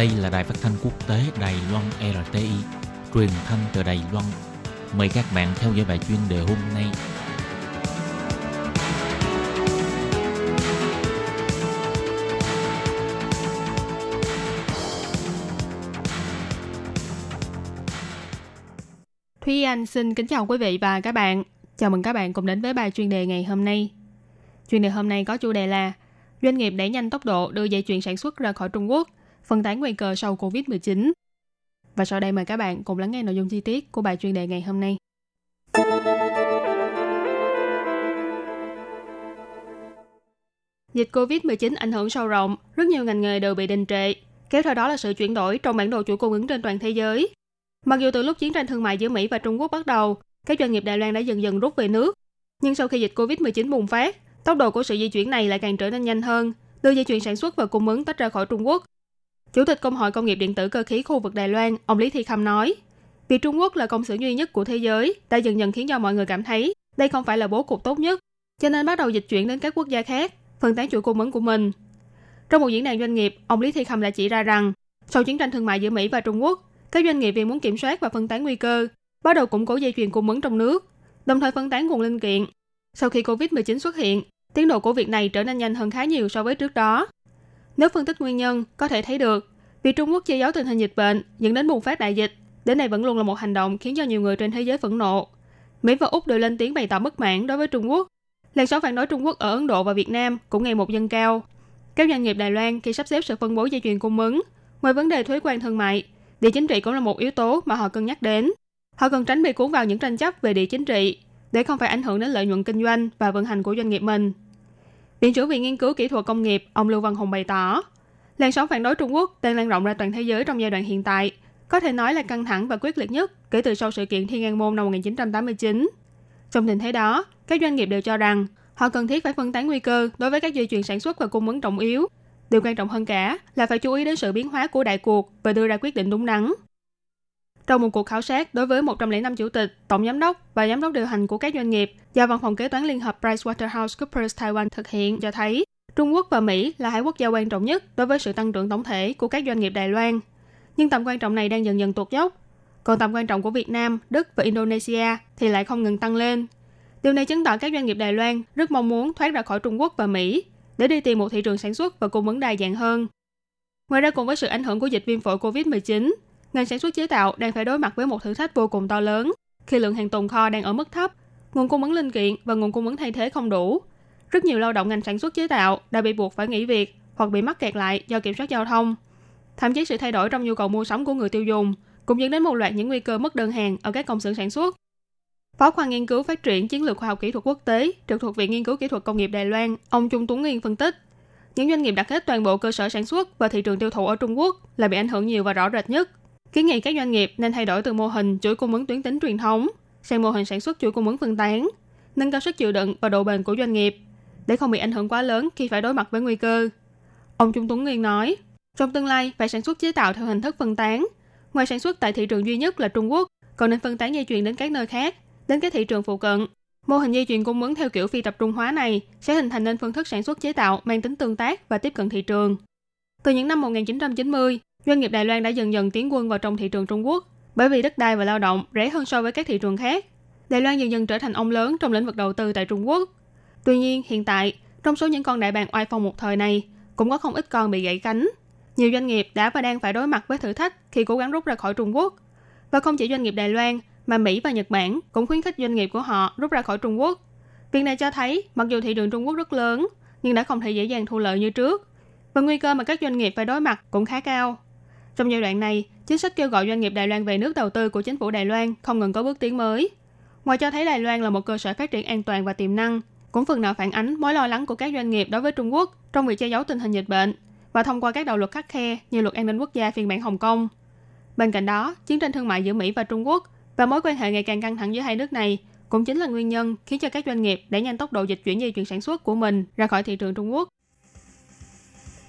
Đây là đài phát thanh quốc tế Đài Loan RTI, truyền thanh từ Đài Loan. Mời các bạn theo dõi bài chuyên đề hôm nay. Thúy Anh xin kính chào quý vị và các bạn. Chào mừng các bạn cùng đến với bài chuyên đề ngày hôm nay. Chuyên đề hôm nay có chủ đề là Doanh nghiệp đẩy nhanh tốc độ đưa dây chuyền sản xuất ra khỏi Trung Quốc, phân tán nguy cơ sau Covid-19. Và sau đây mời các bạn cùng lắng nghe nội dung chi tiết của bài chuyên đề ngày hôm nay. Dịch Covid-19 ảnh hưởng sâu rộng, rất nhiều ngành nghề đều bị đình trệ, kéo theo đó là sự chuyển đổi trong bản đồ chuỗi cung ứng trên toàn thế giới. Mặc dù từ lúc chiến tranh thương mại giữa Mỹ và Trung Quốc bắt đầu, các doanh nghiệp Đài Loan đã dần dần rút về nước, nhưng sau khi dịch Covid-19 bùng phát, tốc độ của sự di chuyển này lại càng trở nên nhanh hơn, đưa dây chuyền sản xuất và cung ứng tách ra khỏi Trung Quốc. Chủ tịch Công hội Công nghiệp Điện tử Cơ khí khu vực Đài Loan, ông Lý Thi Khâm nói, việc Trung Quốc là công xưởng duy nhất của thế giới đã dần dần khiến cho mọi người cảm thấy đây không phải là bố cục tốt nhất, cho nên bắt đầu dịch chuyển đến các quốc gia khác, phân tán chuỗi cung ứng của mình. Trong một diễn đàn doanh nghiệp, ông Lý Thi Khâm đã chỉ ra rằng, sau chiến tranh thương mại giữa Mỹ và Trung Quốc, các doanh nghiệp vì muốn kiểm soát và phân tán nguy cơ, bắt đầu củng cố dây chuyền cung ứng trong nước, đồng thời phân tán nguồn linh kiện. Sau khi Covid-19 xuất hiện, tiến độ của việc này trở nên nhanh hơn khá nhiều so với trước đó. Nếu phân tích nguyên nhân, có thể thấy được, việc Trung Quốc che giấu tình hình dịch bệnh dẫn đến bùng phát đại dịch, đến nay vẫn luôn là một hành động khiến cho nhiều người trên thế giới phẫn nộ. Mỹ và Úc đều lên tiếng bày tỏ bất mãn đối với Trung Quốc. Làn sóng phản đối Trung Quốc ở Ấn Độ và Việt Nam cũng ngày một dâng cao. Các doanh nghiệp Đài Loan khi sắp xếp sự phân bố dây chuyền cung ứng, ngoài vấn đề thuế quan thương mại, địa chính trị cũng là một yếu tố mà họ cân nhắc đến. Họ cần tránh bị cuốn vào những tranh chấp về địa chính trị để không phải ảnh hưởng đến lợi nhuận kinh doanh và vận hành của doanh nghiệp mình. Viện trưởng Viện Nghiên cứu Kỹ thuật Công nghiệp, ông Lưu Văn Hùng bày tỏ, làn sóng phản đối Trung Quốc đang lan rộng ra toàn thế giới trong giai đoạn hiện tại, có thể nói là căng thẳng và quyết liệt nhất kể từ sau sự kiện Thiên An Môn năm 1989. Trong tình thế đó, các doanh nghiệp đều cho rằng họ cần thiết phải phân tán nguy cơ đối với các dây chuyền sản xuất và cung ứng trọng yếu. Điều quan trọng hơn cả là phải chú ý đến sự biến hóa của đại cuộc và đưa ra quyết định đúng đắn. Trong một cuộc khảo sát đối với 105 chủ tịch, tổng giám đốc và giám đốc điều hành của các doanh nghiệp do Văn phòng Kế toán Liên hợp PricewaterhouseCoopers Taiwan thực hiện cho thấy Trung Quốc và Mỹ là hai quốc gia quan trọng nhất đối với sự tăng trưởng tổng thể của các doanh nghiệp Đài Loan. Nhưng tầm quan trọng này đang dần dần tụt dốc. Còn tầm quan trọng của Việt Nam, Đức và Indonesia thì lại không ngừng tăng lên. Điều này chứng tỏ các doanh nghiệp Đài Loan rất mong muốn thoát ra khỏi Trung Quốc và Mỹ để đi tìm một thị trường sản xuất và cung ứng đa dạng hơn. Ngoài ra cùng với sự ảnh hưởng của dịch viêm phổi COVID-19, ngành sản xuất chế tạo đang phải đối mặt với một thử thách vô cùng to lớn khi lượng hàng tồn kho đang ở mức thấp, nguồn cung ứng linh kiện và nguồn cung ứng thay thế không đủ. Rất nhiều lao động ngành sản xuất chế tạo đã bị buộc phải nghỉ việc hoặc bị mắc kẹt lại do kiểm soát giao thông. Thậm chí sự thay đổi trong nhu cầu mua sắm của người tiêu dùng cũng dẫn đến một loạt những nguy cơ mất đơn hàng ở các công xưởng sản xuất. Phó khoa nghiên cứu phát triển chiến lược khoa học kỹ thuật quốc tế trực thuộc Viện Nghiên cứu Kỹ thuật Công nghiệp Đài Loan, ông Trung Tuấn Nguyên phân tích, những doanh nghiệp đặt hết toàn bộ cơ sở sản xuất và thị trường tiêu thụ ở Trung Quốc là bị ảnh hưởng nhiều và rõ rệt nhất kiến nghị các doanh nghiệp nên thay đổi từ mô hình chuỗi cung ứng tuyến tính truyền thống sang mô hình sản xuất chuỗi cung ứng phân tán, nâng cao sức chịu đựng và độ bền của doanh nghiệp để không bị ảnh hưởng quá lớn khi phải đối mặt với nguy cơ. Ông Trung Tuấn Nguyên nói, trong tương lai phải sản xuất chế tạo theo hình thức phân tán. Ngoài sản xuất tại thị trường duy nhất là Trung Quốc, còn nên phân tán dây chuyền đến các nơi khác, đến các thị trường phụ cận. Mô hình dây chuyền cung ứng theo kiểu phi tập trung hóa này sẽ hình thành nên phương thức sản xuất chế tạo mang tính tương tác và tiếp cận thị trường. Từ những năm 1990, Doanh nghiệp Đài Loan đã dần dần tiến quân vào trong thị trường Trung Quốc bởi vì đất đai và lao động rẻ hơn so với các thị trường khác. Đài Loan dần dần trở thành ông lớn trong lĩnh vực đầu tư tại Trung Quốc. Tuy nhiên, hiện tại, trong số những con đại bàng oai phong một thời này, cũng có không ít con bị gãy cánh. Nhiều doanh nghiệp đã và đang phải đối mặt với thử thách khi cố gắng rút ra khỏi Trung Quốc. Và không chỉ doanh nghiệp Đài Loan, mà Mỹ và Nhật Bản cũng khuyến khích doanh nghiệp của họ rút ra khỏi Trung Quốc. Việc này cho thấy, mặc dù thị trường Trung Quốc rất lớn, nhưng đã không thể dễ dàng thu lợi như trước. Và nguy cơ mà các doanh nghiệp phải đối mặt cũng khá cao. Trong giai đoạn này, chính sách kêu gọi doanh nghiệp Đài Loan về nước đầu tư của chính phủ Đài Loan không ngừng có bước tiến mới. Ngoài cho thấy Đài Loan là một cơ sở phát triển an toàn và tiềm năng, cũng phần nào phản ánh mối lo lắng của các doanh nghiệp đối với Trung Quốc trong việc che giấu tình hình dịch bệnh và thông qua các đạo luật khắc khe như luật an ninh quốc gia phiên bản Hồng Kông. Bên cạnh đó, chiến tranh thương mại giữa Mỹ và Trung Quốc và mối quan hệ ngày càng căng thẳng giữa hai nước này cũng chính là nguyên nhân khiến cho các doanh nghiệp đẩy nhanh tốc độ dịch chuyển dây chuyển sản xuất của mình ra khỏi thị trường Trung Quốc.